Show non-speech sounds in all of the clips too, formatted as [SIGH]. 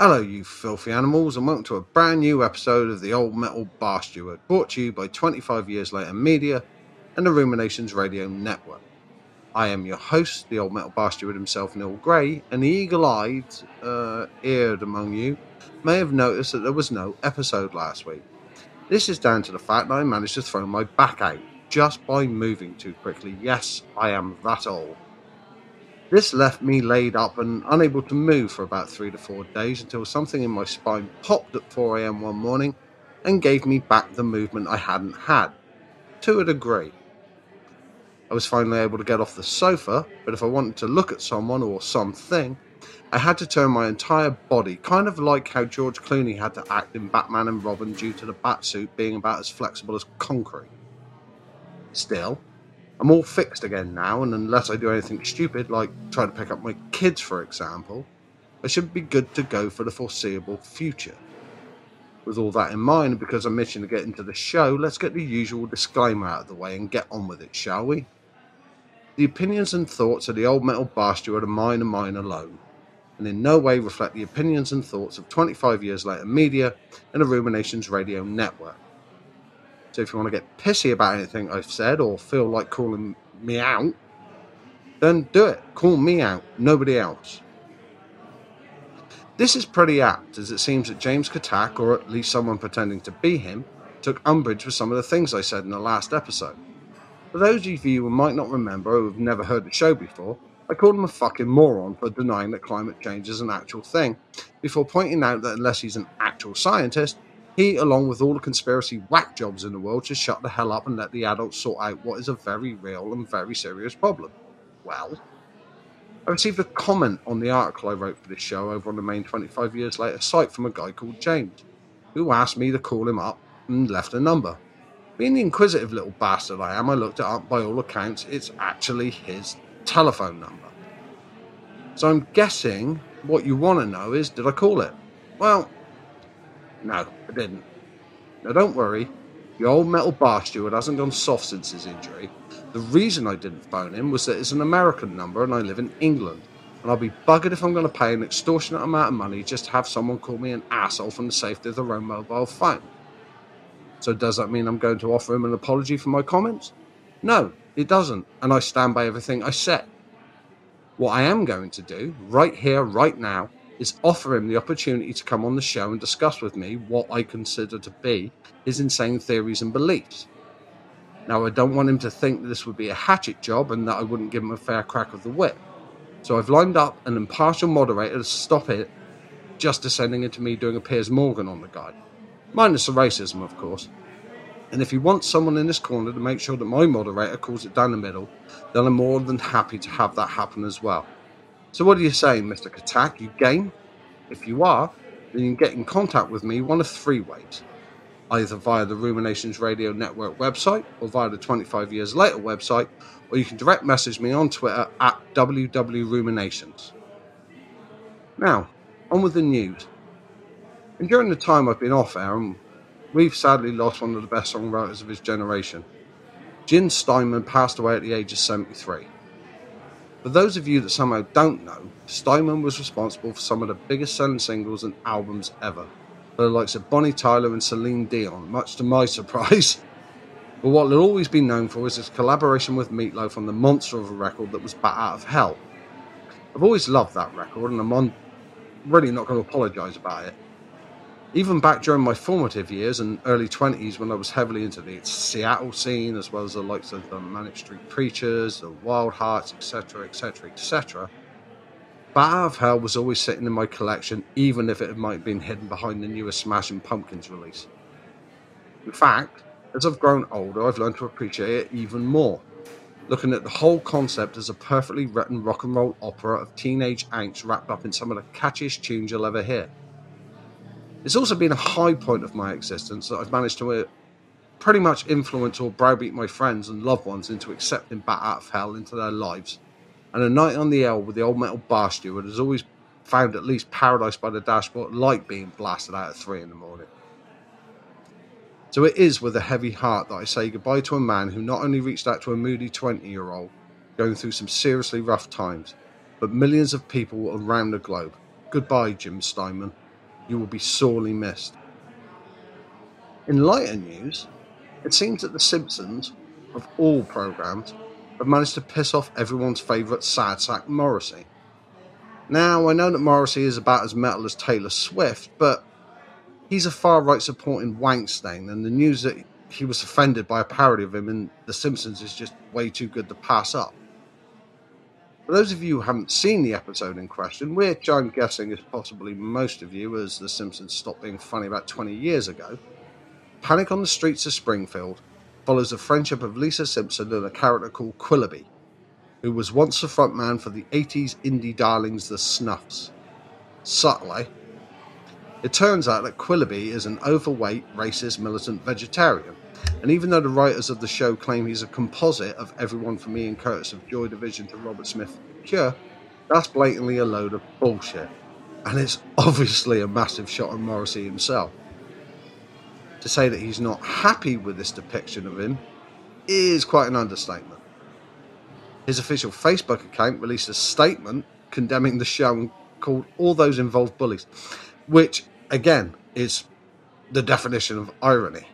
Hello, you filthy animals, and welcome to a brand new episode of the Old Metal Bar Steward, brought to you by 25 Years Later Media and the Ruminations Radio Network. I am your host, the Old Metal Bar Steward himself, Neil Gray, and the eagle eyed, uh, eared among you may have noticed that there was no episode last week. This is down to the fact that I managed to throw my back out just by moving too quickly. Yes, I am that old. This left me laid up and unable to move for about three to four days until something in my spine popped at 4am one morning and gave me back the movement I hadn't had, to a degree. I was finally able to get off the sofa, but if I wanted to look at someone or something, I had to turn my entire body, kind of like how George Clooney had to act in Batman and Robin due to the batsuit being about as flexible as concrete. Still, I'm all fixed again now, and unless I do anything stupid, like try to pick up my kids, for example, I should be good to go for the foreseeable future. With all that in mind, because I'm itching to get into the show, let's get the usual disclaimer out of the way and get on with it, shall we? The opinions and thoughts of the old metal bar steward are mine and mine alone, and in no way reflect the opinions and thoughts of 25 years later media and the Ruminations Radio Network. So if you want to get pissy about anything I've said or feel like calling me out, then do it. Call me out, nobody else. This is pretty apt, as it seems that James Kottak, or at least someone pretending to be him, took umbrage with some of the things I said in the last episode. For those of you who might not remember or who've never heard the show before, I called him a fucking moron for denying that climate change is an actual thing, before pointing out that unless he's an actual scientist, he, along with all the conspiracy whack jobs in the world, should shut the hell up and let the adults sort out what is a very real and very serious problem. Well, I received a comment on the article I wrote for this show over on the main 25 years later site from a guy called James, who asked me to call him up and left a number. Being the inquisitive little bastard I am, I looked it up. By all accounts, it's actually his telephone number. So I'm guessing what you want to know is did I call it? Well, no, I didn't. Now, don't worry, the old metal bar steward hasn't gone soft since his injury. The reason I didn't phone him was that it's an American number and I live in England. And I'll be buggered if I'm going to pay an extortionate amount of money just to have someone call me an asshole from the safety of their own mobile phone. So, does that mean I'm going to offer him an apology for my comments? No, it doesn't. And I stand by everything I said. What I am going to do, right here, right now, is offer him the opportunity to come on the show and discuss with me what I consider to be his insane theories and beliefs. Now, I don't want him to think that this would be a hatchet job and that I wouldn't give him a fair crack of the whip. So I've lined up an impartial moderator to stop it just descending into me doing a Piers Morgan on the guy. Minus the racism, of course. And if you want someone in this corner to make sure that my moderator calls it down the middle, then I'm more than happy to have that happen as well. So, what are you saying, Mr. Kottak? You game? If you are, then you can get in contact with me one of three ways either via the Ruminations Radio Network website or via the 25 Years Later website, or you can direct message me on Twitter at WWRuminations. Now, on with the news. And during the time I've been off air, we've sadly lost one of the best songwriters of his generation. Jim Steinman passed away at the age of 73. For those of you that somehow don't know, Steinman was responsible for some of the biggest selling singles and albums ever, for the likes of Bonnie Tyler and Celine Dion, much to my [LAUGHS] surprise. But what he'll always be known for is his collaboration with Meatloaf on the monster of a record that was Bat Out of Hell. I've always loved that record, and I'm on, really not going to apologise about it even back during my formative years and early 20s when I was heavily into the Seattle scene, as well as the likes of the Manic Street Preachers, the Wild Hearts, etc., etc., etc., Bat of Hell was always sitting in my collection, even if it might have been hidden behind the newest Smashing Pumpkins release. In fact, as I've grown older, I've learned to appreciate it even more, looking at the whole concept as a perfectly written rock and roll opera of teenage angst wrapped up in some of the catchiest tunes you'll ever hear. It's also been a high point of my existence that I've managed to uh, pretty much influence or browbeat my friends and loved ones into accepting Bat Out of Hell into their lives. And a night on the L with the old metal bar steward has always found at least Paradise by the Dashboard Light being blasted out at three in the morning. So it is with a heavy heart that I say goodbye to a man who not only reached out to a moody 20 year old going through some seriously rough times, but millions of people around the globe. Goodbye, Jim Steinman. You will be sorely missed. In lighter news, it seems that The Simpsons, of all programs, have managed to piss off everyone's favourite sad sack Morrissey. Now, I know that Morrissey is about as metal as Taylor Swift, but he's a far right supporting Wankstain, and the news that he was offended by a parody of him in The Simpsons is just way too good to pass up. For those of you who haven't seen the episode in question, which I'm guessing is possibly most of you, as The Simpsons stopped being funny about 20 years ago, Panic on the Streets of Springfield follows the friendship of Lisa Simpson and a character called Quilloughby, who was once the frontman for the 80s indie darlings The Snuffs. Subtly, it turns out that Quilloughby is an overweight, racist, militant vegetarian, and even though the writers of the show claim he's a composite of everyone from Ian Curtis of Joy Division to Robert Smith of Cure, that's blatantly a load of bullshit. And it's [LAUGHS] obviously a massive shot at Morrissey himself. To say that he's not happy with this depiction of him is quite an understatement. His official Facebook account released a statement condemning the show and called all those involved bullies, which, again, is the definition of irony.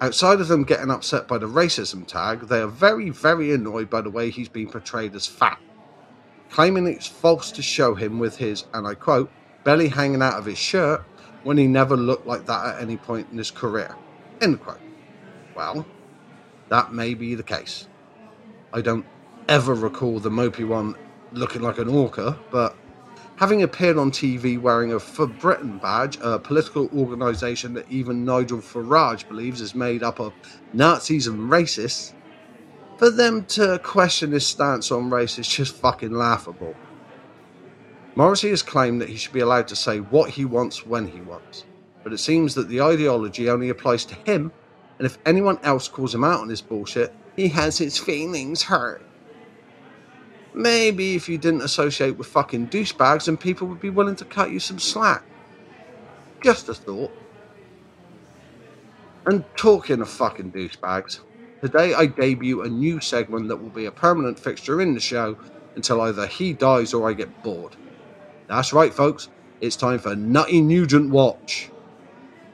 Outside of them getting upset by the racism tag, they are very, very annoyed by the way he's been portrayed as fat, claiming it's false to show him with his, and I quote, belly hanging out of his shirt when he never looked like that at any point in his career. End quote. Well, that may be the case. I don't ever recall the mopey one looking like an orca, but having appeared on TV wearing a For Britain badge, a political organisation that even Nigel Farage believes is made up of Nazis and racists, for them to question his stance on race is just fucking laughable. Morrissey has claimed that he should be allowed to say what he wants when he wants, but it seems that the ideology only applies to him, and if anyone else calls him out on his bullshit, he has his feelings hurt. Maybe if you didn't associate with fucking douchebags, then people would be willing to cut you some slack. Just a thought. And talking of fucking douchebags, today I debut a new segment that will be a permanent fixture in the show until either he dies or I get bored. That's right, folks. It's time for Nutty Nugent Watch.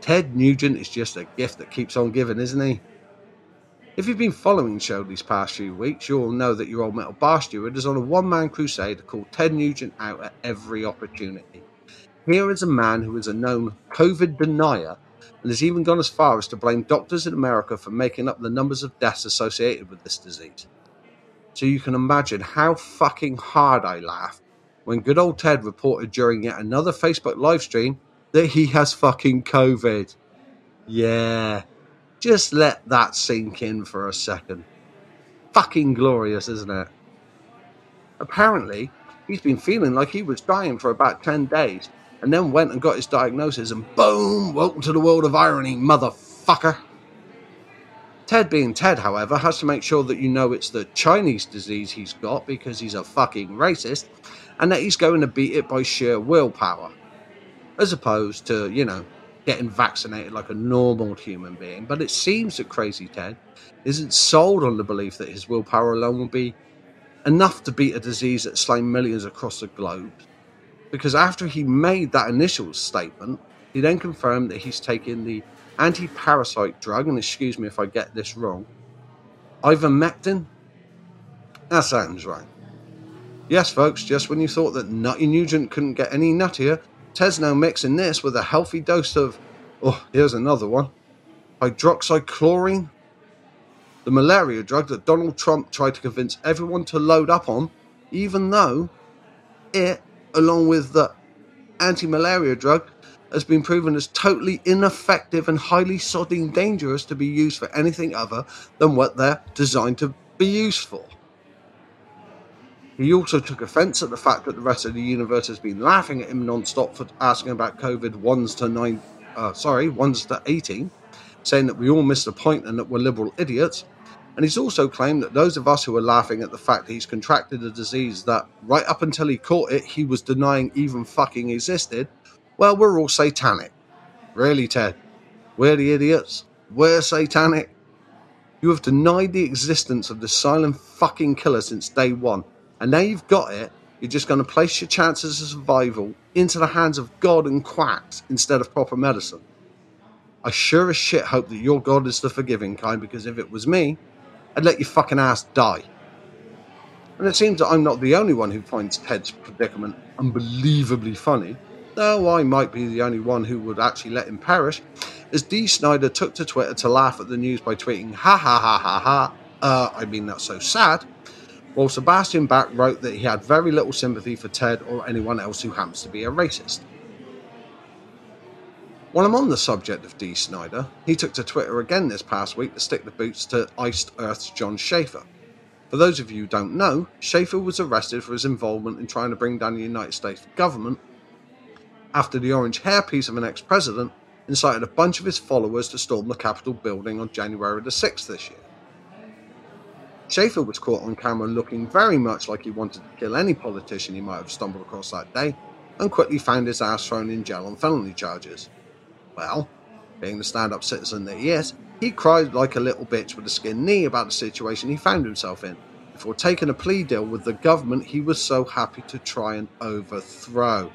Ted Nugent is just a gift that keeps on giving, isn't he? If you've been following the show these past few weeks, you'll know that your old metal bar steward is on a one man crusade to call Ted Nugent out at every opportunity. Here is a man who is a known COVID denier and has even gone as far as to blame doctors in America for making up the numbers of deaths associated with this disease. So you can imagine how fucking hard I laughed when good old Ted reported during yet another Facebook live stream that he has fucking COVID. Yeah, just let that sink in for a second. Fucking glorious, isn't it? Apparently, he's been feeling like he was dying for about 10 days and then went and got his diagnosis and boom, welcome to the world of irony, motherfucker. Ted being Ted, however, has to make sure that you know it's the Chinese disease he's got because he's a fucking racist and that he's going to beat it by sheer willpower. As opposed to, you know, getting vaccinated like a normal human being. But it seems that Crazy Ted isn't sold on the belief that his willpower alone will be enough to beat a disease that's slain millions across the globe. Because after he made that initial statement, he then confirmed that he's taking the anti parasite drug, and excuse me if I get this wrong, ivermectin. That sounds right. Yes, folks, just when you thought that Nutty Nugent couldn't get any nuttier, Ted's now mixing this with a healthy dose of, oh, here's another one, hydroxychloroquine, the malaria drug that Donald Trump tried to convince everyone to load up on, even though it, along with the anti malaria drug, has been proven as totally ineffective and highly sodding dangerous to be used for anything other than what they're designed to be used for. He also took offence at the fact that the rest of the universe has been laughing at him non-stop for asking about COVID ones to nine, uh, sorry, ones to eighteen, saying that we all missed the point and that we're liberal idiots. And he's also claimed that those of us who are laughing at the fact that he's contracted a disease that, right up until he caught it, he was denying even fucking existed, well, we're all satanic. Really, Ted? We're the idiots? We're satanic? You have denied the existence of the silent fucking killer since day one and now you've got it, you're just going to place your chances of survival into the hands of God and quacks instead of proper medicine. I sure as shit hope that your God is the forgiving kind because if it was me, I'd let your fucking ass die. And it seems that I'm not the only one who finds Ted's predicament unbelievably funny, though I might be the only one who would actually let him perish, as Dee Snider took to Twitter to laugh at the news by tweeting, ha ha ha ha ha, uh, I mean that's so sad, while Sebastian Bach wrote that he had very little sympathy for Ted or anyone else who happens to be a racist. While I'm on the subject of Dee Snider, he took to Twitter again this past week to stick the boots to Iced Earth's Jon Schaffer. For those of you who don't know, Schaffer was arrested for his involvement in trying to bring down the United States government after the orange hairpiece of an ex president incited a bunch of his followers to storm the Capitol building on January the 6th this year. Schaffer was caught on camera looking very much like he wanted to kill any politician he might have stumbled across that day, and quickly found his ass thrown in jail on felony charges. Well, being the stand up citizen that he is, he cried like a little bitch with a skin knee about the situation he found himself in, before taking a plea deal with the government he was so happy to try and overthrow.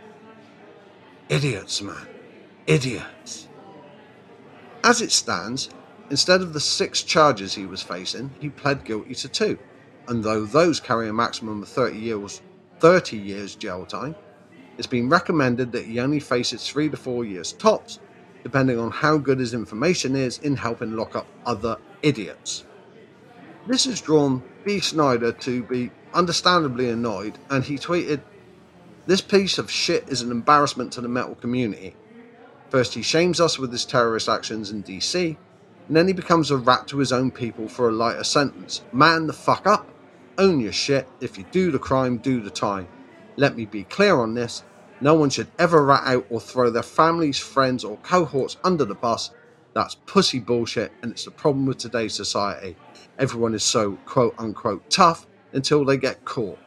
Idiots, man. Idiots. As it stands, instead of the six charges he was facing, he pled guilty to two, and though those carry a maximum of 30 years, 30 years jail time, it's been recommended that he only faces three to four years tops depending on how good his information is in helping lock up other idiots. This has drawn Dee Snider to be understandably annoyed, and he tweeted, This piece of shit is an embarrassment to the metal community. First, he shames us with his terrorist actions in DC, and then he becomes a rat to his own people for a lighter sentence. Man the fuck up. Own your shit. If you do the crime, do the time. Let me be clear on this. No one should ever rat out or throw their families, friends, or cohorts under the bus. That's pussy bullshit, and it's the problem with today's society. Everyone is so quote unquote tough until they get caught.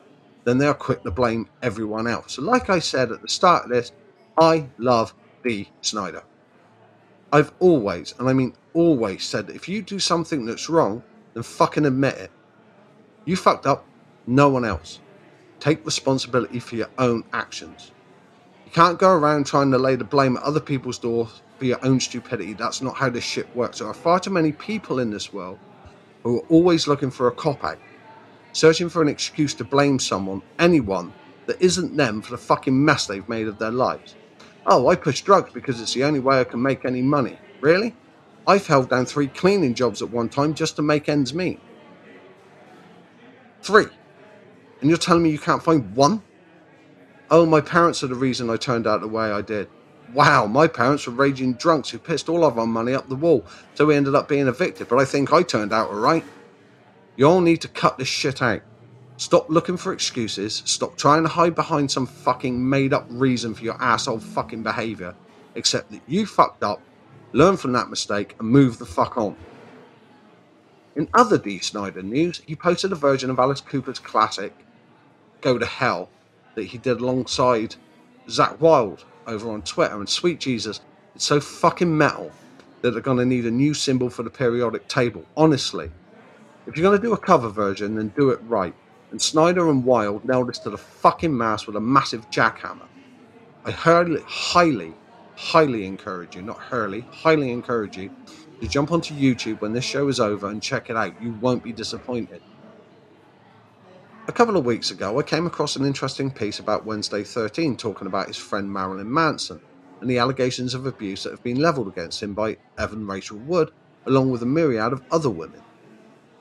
Then they are quick to blame everyone else. So, like I said at the start of this, I love Dee Snider. I've always, and I mean always, said if you do something that's wrong, then fucking admit it. You fucked up, no one else. Take responsibility for your own actions. You can't go around trying to lay the blame at other people's doors for your own stupidity. That's not how this shit works. There are far too many people in this world who are always looking for a cop out, searching for an excuse to blame someone, anyone, that isn't them for the fucking mess they've made of their lives. Oh, I push drugs because it's the only way I can make any money. Really? I've held down three cleaning jobs at one time just to make ends meet. Three. And you're telling me you can't find one? Oh, my parents are the reason I turned out the way I did. Wow, my parents were raging drunks who pissed all of our money up the wall, so we ended up being evicted, but I think I turned out alright. You all need to cut this shit out. Stop looking for excuses, stop trying to hide behind some fucking made up reason for your asshole fucking behaviour, except that you fucked up, learn from that mistake, and move the fuck on. In other Dee Snider news, he posted a version of Alice Cooper's classic, Go to Hell, that he did alongside Zakk Wylde over on Twitter. And sweet Jesus, it's so fucking metal that they're going to need a new symbol for the periodic table. Honestly, if you're going to do a cover version, then do it right. And Snider and Wylde nailed this to the fucking mast with a massive jackhammer. I highly, highly, highly encourage you, not Hurley, highly encourage you to jump onto YouTube when this show is over and check it out. You won't be disappointed. A couple of weeks ago, I came across an interesting piece about Wednesday 13 talking about his friend Marilyn Manson and the allegations of abuse that have been levelled against him by Evan Rachel Wood, along with a myriad of other women.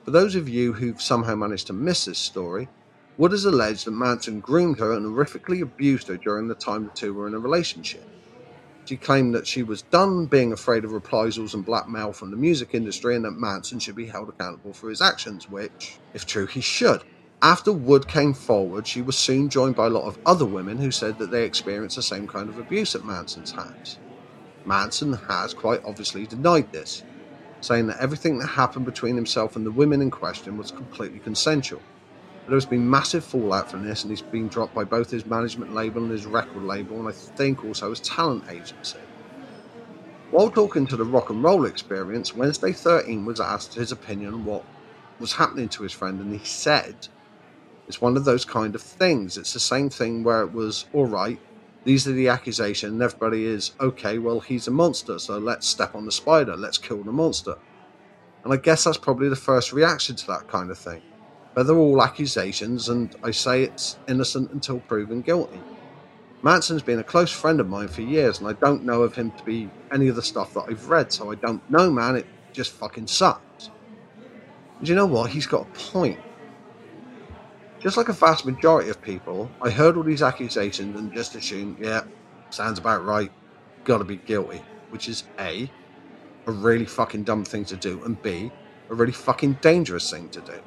For those of you who've somehow managed to miss this story, Wood has alleged that Manson groomed her and horrifically abused her during the time the two were in a relationship. She claimed that she was done being afraid of reprisals and blackmail from the music industry and that Manson should be held accountable for his actions, which, if true, he should. After Wood came forward, she was soon joined by a lot of other women who said that they experienced the same kind of abuse at Manson's hands. Manson has quite obviously denied this, saying that everything that happened between himself and the women in question was completely consensual. But there's been massive fallout from this, and he's been dropped by both his management label and his record label, and I think also his talent agency. While talking to the rock and roll experience, Wednesday 13 was asked his opinion on what was happening to his friend, and he said It's one of those kind of things. It's the same thing where it was, all right, these are the accusations, and everybody is, okay, well, he's a monster, so let's step on the spider, let's kill the monster. And I guess that's probably the first reaction to that kind of thing. But they're all accusations, and I say it's innocent until proven guilty. Manson's been a close friend of mine for years, and I don't know of him to be any of the stuff that I've read, so I don't know, man. It just fucking sucks. Do you know what? He's got a point. Just like a vast majority of people, I heard all these accusations and just assumed, yeah, sounds about right, gotta be guilty. Which is A, a really fucking dumb thing to do, and B, a really fucking dangerous thing to do.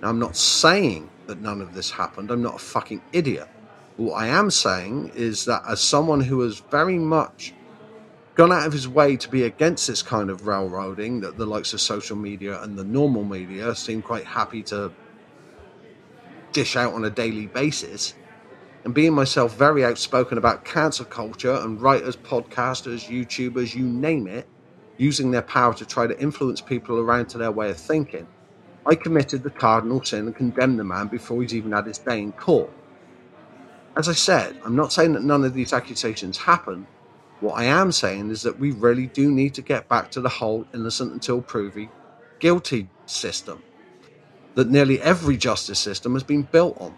Now, I'm not saying that none of this happened, I'm not a fucking idiot. What I am saying is that as someone who has very much gone out of his way to be against this kind of railroading that the likes of social media and the normal media seem quite happy to dish out on a daily basis. And being myself very outspoken about cancer culture and writers, podcasters, YouTubers, you name it, using their power to try to influence people around to their way of thinking, I committed the cardinal sin and condemned the man before he's even had his day in court. As I said, I'm not saying that none of these accusations happen. What I am saying is that we really do need to get back to the whole innocent until proven guilty system that nearly every justice system has been built on.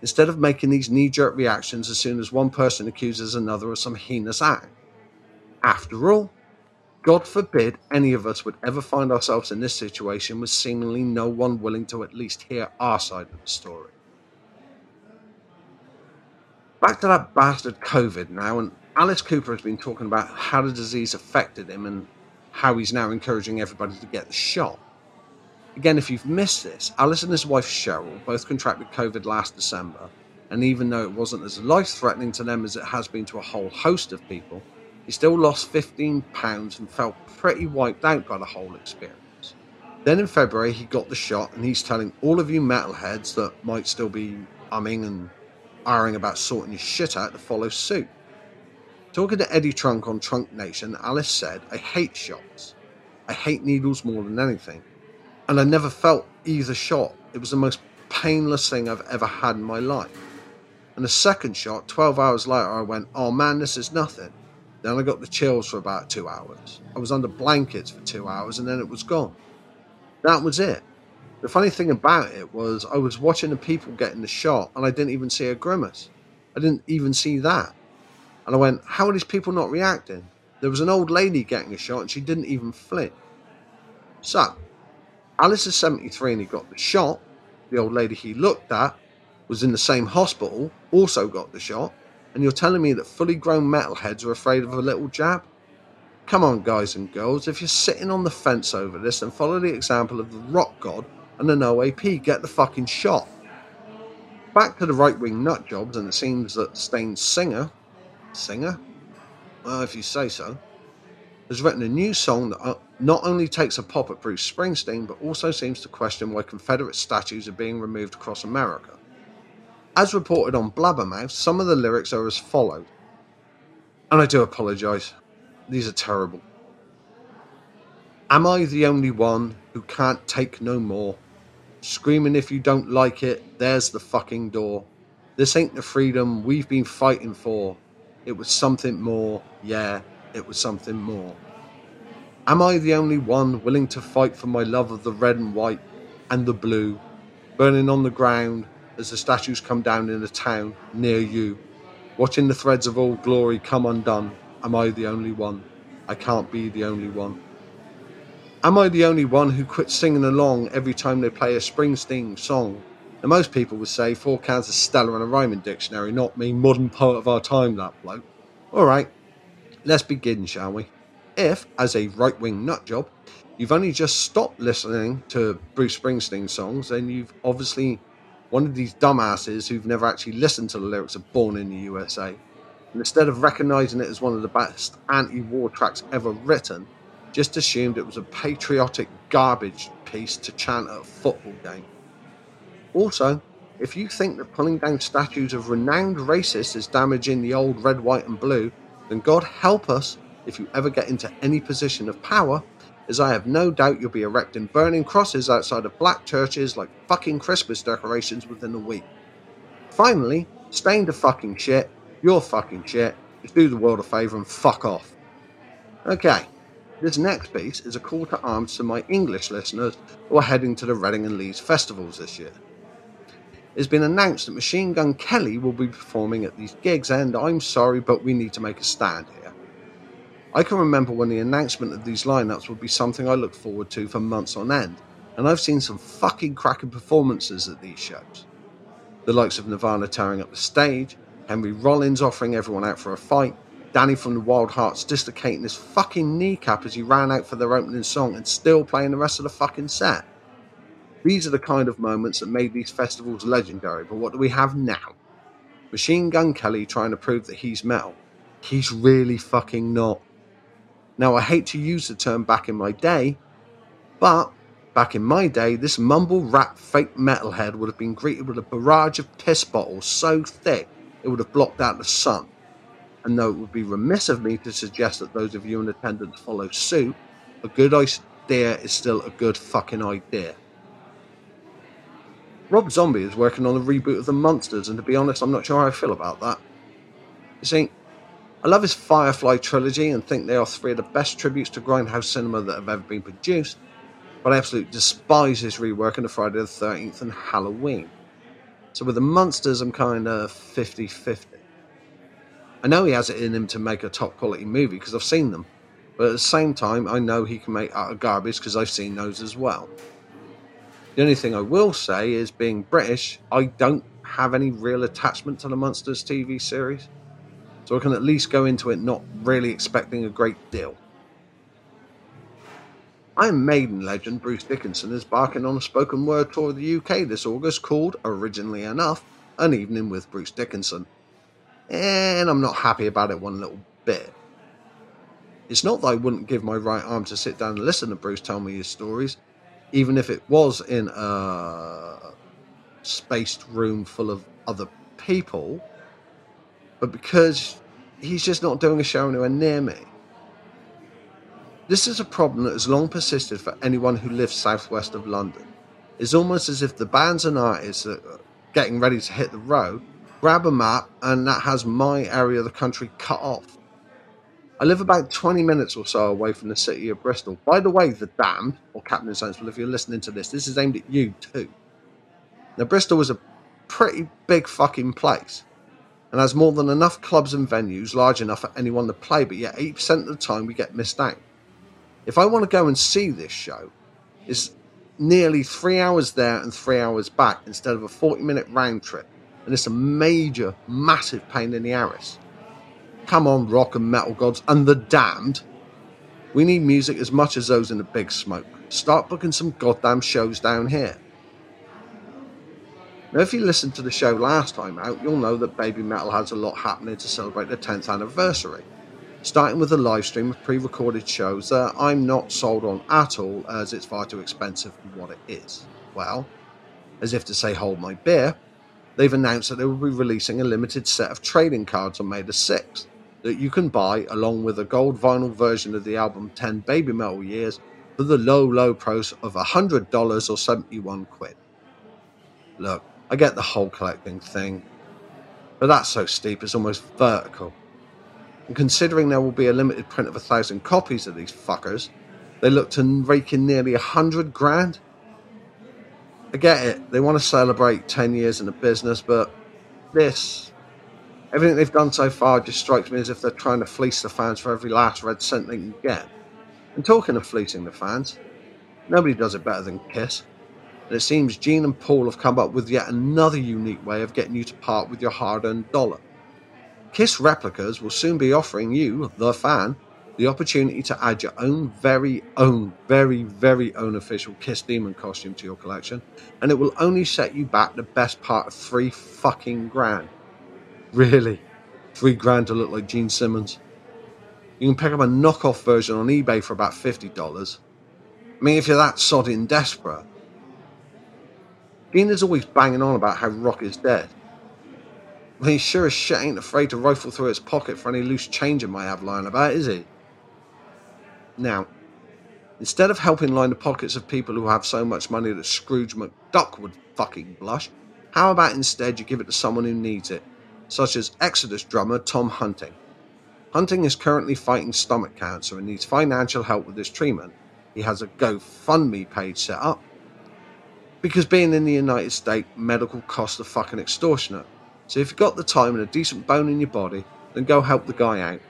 Instead of making these knee jerk reactions as soon as one person accuses another of some heinous act. After all, God forbid any of us would ever find ourselves in this situation with seemingly no one willing to at least hear our side of the story. Back to that bastard COVID now, and Alice Cooper has been talking about how the disease affected him and how he's now encouraging everybody to get the shot. Again, if you've missed this, Alice and his wife Cheryl both contracted COVID last December, and even though it wasn't as life threatening to them as it has been to a whole host of people, he still lost 15 pounds and felt pretty wiped out by the whole experience. Then in February, he got the shot, and he's telling all of you metalheads that might still be umming and ahhing about sorting your shit out to follow suit. Talking to Eddie Trunk on Trunk Nation, Alice said, I hate shots. I hate needles more than anything and I never felt either shot. It was the most painless thing I've ever had in my life. And the second shot, 12 hours later, I went, oh man, this is nothing. Then I got the chills for about two hours. I was under blankets for two hours and then it was gone. That was it. The funny thing about it was I was watching the people getting the shot and I didn't even see a grimace. I didn't even see that. And I went, how are these people not reacting? There was an old lady getting a shot and she didn't even flinch. So, Alice is 73 and he got the shot. The old lady he looked at was in the same hospital, also got the shot. And you're telling me that fully grown metalheads are afraid of a little jab? Come on, guys and girls, if you're sitting on the fence over this, then follow the example of the rock god and an OAP. Get the fucking shot. Back to the right wing nut jobs, and it seems that Staind's singer, singer? Well, if you say so, has written a new song that uh, not only takes a pop at Bruce Springsteen, but also seems to question why Confederate statues are being removed across America. As reported on Blabbermouth, some of the lyrics are as follows. And I do apologise, these are terrible. Am I the only one who can't take no more? Screaming if you don't like it, there's the fucking door. This ain't the freedom we've been fighting for. It was something more, yeah, it was something more. Am I the only one willing to fight for my love of the red and white and the blue, burning on the ground as the statues come down in a town near you, watching the threads of Old Glory come undone? Am I the only one? I can't be the only one. Am I the only one who quits singing along every time they play a Springsteen song? And most people would say four cans of Stella and a rhyming dictionary, not me, modern poet of our time, that bloke. Alright, Let's begin, shall we? If, as a right wing nutjob, you've only just stopped listening to Bruce Springsteen songs, then you've obviously one of these dumbasses who've never actually listened to the lyrics of Born in the USA. And instead of recognizing it as one of the best anti war tracks ever written, just assumed it was a patriotic garbage piece to chant at a football game. Also, if you think that pulling down statues of renowned racists is damaging the old red, white, and blue, then God help us if you ever get into any position of power as I have no doubt you'll be erecting burning crosses outside of black churches like fucking Christmas decorations within a week. Finally, staying to fucking shit, you're fucking shit, just do the world a favour and fuck off. Okay, this next piece is a call to arms to my English listeners who are heading to the Reading and Leeds festivals this year. It's been announced that Machine Gun Kelly will be performing at these gigs, and I'm sorry, but we need to make a stand here. I can remember when the announcement of these lineups would be something I looked forward to for months on end, and I've seen some fucking cracking performances at these shows. The likes of Nirvana tearing up the stage, Henry Rollins offering everyone out for a fight, Danny from the Wild Hearts dislocating his fucking kneecap as he ran out for their opening song and still playing the rest of the fucking set. These are the kind of moments that made these festivals legendary, but what do we have now? Machine Gun Kelly trying to prove that he's metal. He's really fucking not. Now, I hate to use the term back in my day, but back in my day, this mumble rap fake metalhead would have been greeted with a barrage of piss bottles so thick it would have blocked out the sun. And though it would be remiss of me to suggest that those of you in attendance follow suit, a good idea is still a good fucking idea. Rob Zombie is working on a reboot of The Munsters, and to be honest, I'm not sure how I feel about that. You see, I love his Firefly trilogy and think they are three of the best tributes to Grindhouse cinema that have ever been produced, but I absolutely despise his rework of Friday the 13th and Halloween. So with The Munsters, I'm kind of 50 50. I know he has it in him to make a top quality movie because I've seen them, but at the same time, I know he can make utter garbage because I've seen those as well. The only thing I will say is, being British, I don't have any real attachment to the Munsters TV series, so I can at least go into it not really expecting a great deal. Iron Maiden legend Bruce Dickinson is barking on a spoken word tour of the UK this August called, originally enough, An Evening with Bruce Dickinson. And I'm not happy about it one little bit. It's not that I wouldn't give my right arm to sit down and listen to Bruce tell me his stories, even if it was in a spaced room full of other people, but because he's just not doing a show anywhere near me. This is a problem that has long persisted for anyone who lives southwest of London. It's almost as if the bands and artists are getting ready to hit the road grab a map and that has my area of the country cut off. I live about 20 minutes or so away from the city of Bristol. By the way, the Damned, or Captain Sensible, if you're listening to this, this is aimed at you too. Now, Bristol is a pretty big fucking place and has more than enough clubs and venues large enough for anyone to play, but yet 8% of the time we get missed out. If I want to go and see this show, it's nearly three hours there and three hours back instead of a 40 minute round trip, and it's a major, massive pain in the arse. Come on, rock and metal gods and the damned. We need music as much as those in the big smoke. Start booking some goddamn shows down here. Now, if you listened to the show last time out, you'll know that Baby Metal has a lot happening to celebrate the 10th anniversary. Starting with a live stream of pre recorded shows that I'm not sold on at all, as it's far too expensive for what it is. Well, as if to say, hold my beer, they've announced that they will be releasing a limited set of trading cards on May the 6th that you can buy along with a gold vinyl version of the album 10 Baby Metal Years for the low, low price of $100 or 71 quid. Look, I get the whole collecting thing, but that's so steep it's almost vertical. And considering there will be a limited print of a thousand copies of these fuckers, they look to rake in nearly a hundred grand. I get it, they want to celebrate 10 years in the business, but this Everything they've done so far just strikes me as if they're trying to fleece the fans for every last red cent they can get. And talking of fleecing the fans, nobody does it better than Kiss. And it seems Gene and Paul have come up with yet another unique way of getting you to part with your hard earned dollar. Kiss replicas will soon be offering you, the fan, the opportunity to add your own very own, very, very own official Kiss Demon costume to your collection, and it will only set you back the best part of three fucking grand. Really? Three grand to look like Gene Simmons. You can pick up a knockoff version on eBay for about $50. I mean, if you're that sodding desperate. Gene is always banging on about how Rock is dead. Well, he sure as shit ain't afraid to rifle through his pocket for any loose change he might have lying about, is he? Now, Instead of helping line the pockets of people who have so much money that Scrooge McDuck would fucking blush, how about instead you give it to someone who needs it, such as Exodus drummer Tom Hunting? Hunting is currently fighting stomach cancer and needs financial help with his treatment. He has a GoFundMe page set up because being in the United States, medical costs are fucking extortionate. So if you've got the time and a decent bone in your body, then go help the guy out.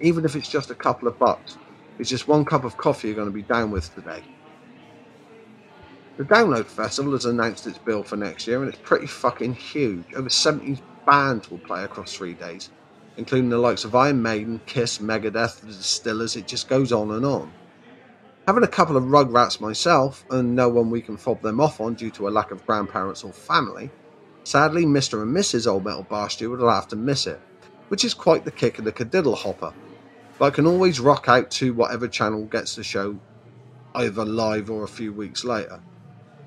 Even if it's just a couple of bucks. It's just one cup of coffee you're going to be down with today. The Download Festival has announced its bill for next year and it's pretty fucking huge. Over 70 bands will play across three days, including the likes of Iron Maiden, Kiss, Megadeth, The Distillers, it just goes on and on. Having a couple of rugrats myself, and no one we can fob them off on due to a lack of grandparents or family, sadly Mr. and Mrs. Old Metal Bar Steward will have to miss it, which is quite the kick of the cadiddle hopper. But I can always rock out to whatever channel gets the show either live or a few weeks later.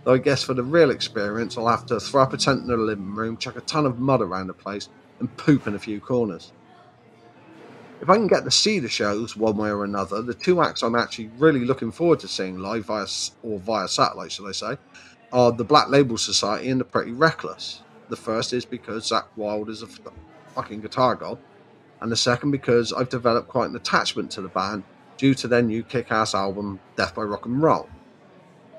Though I guess for the real experience, I'll have to throw up a tent in the living room, chuck a ton of mud around the place, and poop in a few corners. If I can get to see the shows one way or another, the two acts I'm actually really looking forward to seeing live via or via satellite, shall I say, are the Black Label Society and the Pretty Reckless. The first is because Zakk Wylde is a fucking guitar god, and the second because I've developed quite an attachment to the band due to their new kick-ass album Death by Rock and Roll.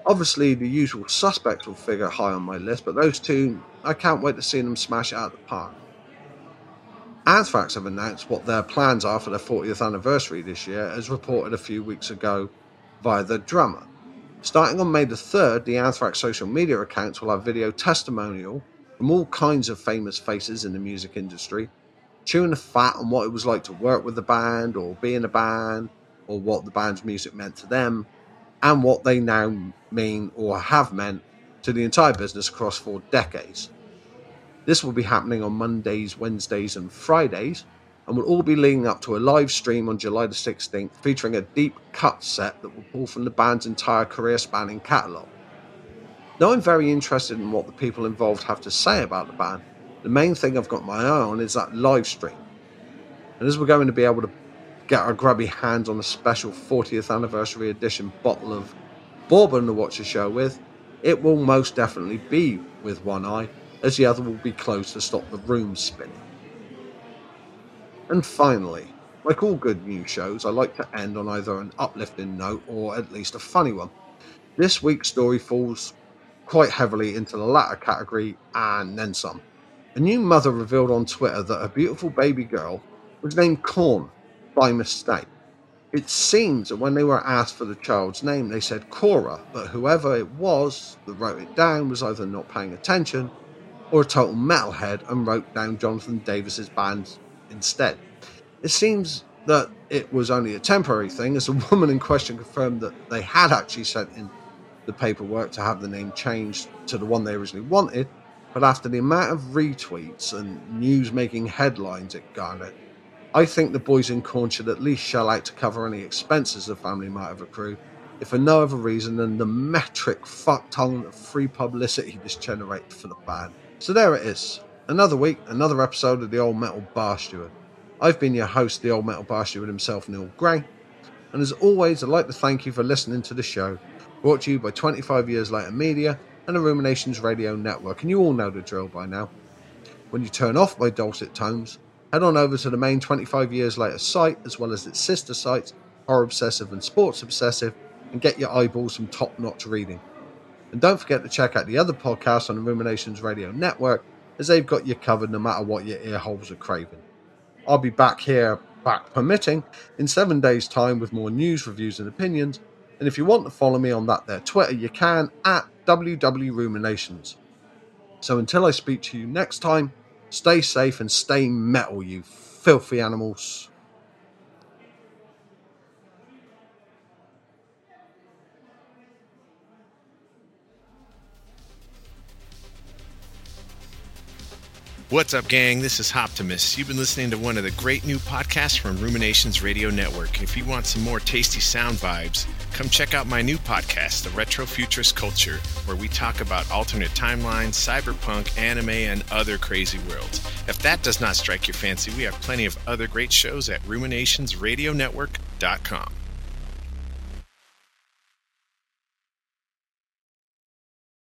Obviously, the usual suspects will figure high on my list, but those two, I can't wait to see them smash it out of the park. Anthrax have announced what their plans are for their 40th anniversary this year, as reported a few weeks ago via the drummer. Starting on May the 3rd, the Anthrax social media accounts will have video testimonial from all kinds of famous faces in the music industry, chewing the fat on what it was like to work with the band or be in a band, or what the band's music meant to them, and what they now mean or have meant to the entire business across four decades. This will be happening on Mondays, Wednesdays, and Fridays, and will all be leading up to a live stream on July the 16th featuring a deep cut set that will pull from the band's entire career spanning catalogue. Though I'm very interested in what the people involved have to say about the band, the main thing I've got my eye on is that live stream. And as we're going to be able to get our grubby hands on a special 40th anniversary edition bottle of bourbon to watch the show with, it will most definitely be with one eye as the other will be closed to stop the room spinning. And finally, like all good news shows, I like to end on either an uplifting note or at least a funny one. This week's story falls quite heavily into the latter category and then some. A new mother revealed on Twitter that her beautiful baby girl was named Korn by mistake. It seems that when they were asked for the child's name, they said Cora, but whoever it was that wrote it down was either not paying attention or a total metalhead and wrote down Jonathan Davis's band instead. It seems that it was only a temporary thing, as the woman in question confirmed that they had actually sent in the paperwork to have the name changed to the one they originally wanted, but after the amount of retweets and news making headlines it garnered, I think the boys in Korn should at least shell out to cover any expenses the family might have accrued, if for no other reason than the metric fuck ton of free publicity this generated for the band. So there it is. Another week, another episode of the Old Metal Bar Steward. I've been your host, the Old Metal Bar Steward himself, Neil Gray. And as always, I'd like to thank you for listening to the show, brought to you by 25 Years Later Media and the Ruminations Radio Network. And you all know the drill by now. When you turn off my dulcet tones, head on over to the main 25 Years Later site, as well as its sister sites, Horror Obsessive and Sports Obsessive, and get your eyeballs some top notch reading. And don't forget to check out the other podcasts on the Ruminations Radio Network, as they've got you covered no matter what your ear holes are craving. I'll be back here, back permitting, in seven days' time with more news, reviews, and opinions. And if you want to follow me on that there Twitter, you can at WWRuminations. So until I speak to you next time, stay safe and stay metal, you filthy animals. What's up, gang? This is Optimus. You've been listening to one of the great new podcasts from Ruminations Radio Network. If you want some more tasty sound vibes, come check out my new podcast, The Retro Futurist Culture, where we talk about alternate timelines, cyberpunk, anime, and other crazy worlds. If that does not strike your fancy, we have plenty of other great shows at ruminationsradionetwork.com.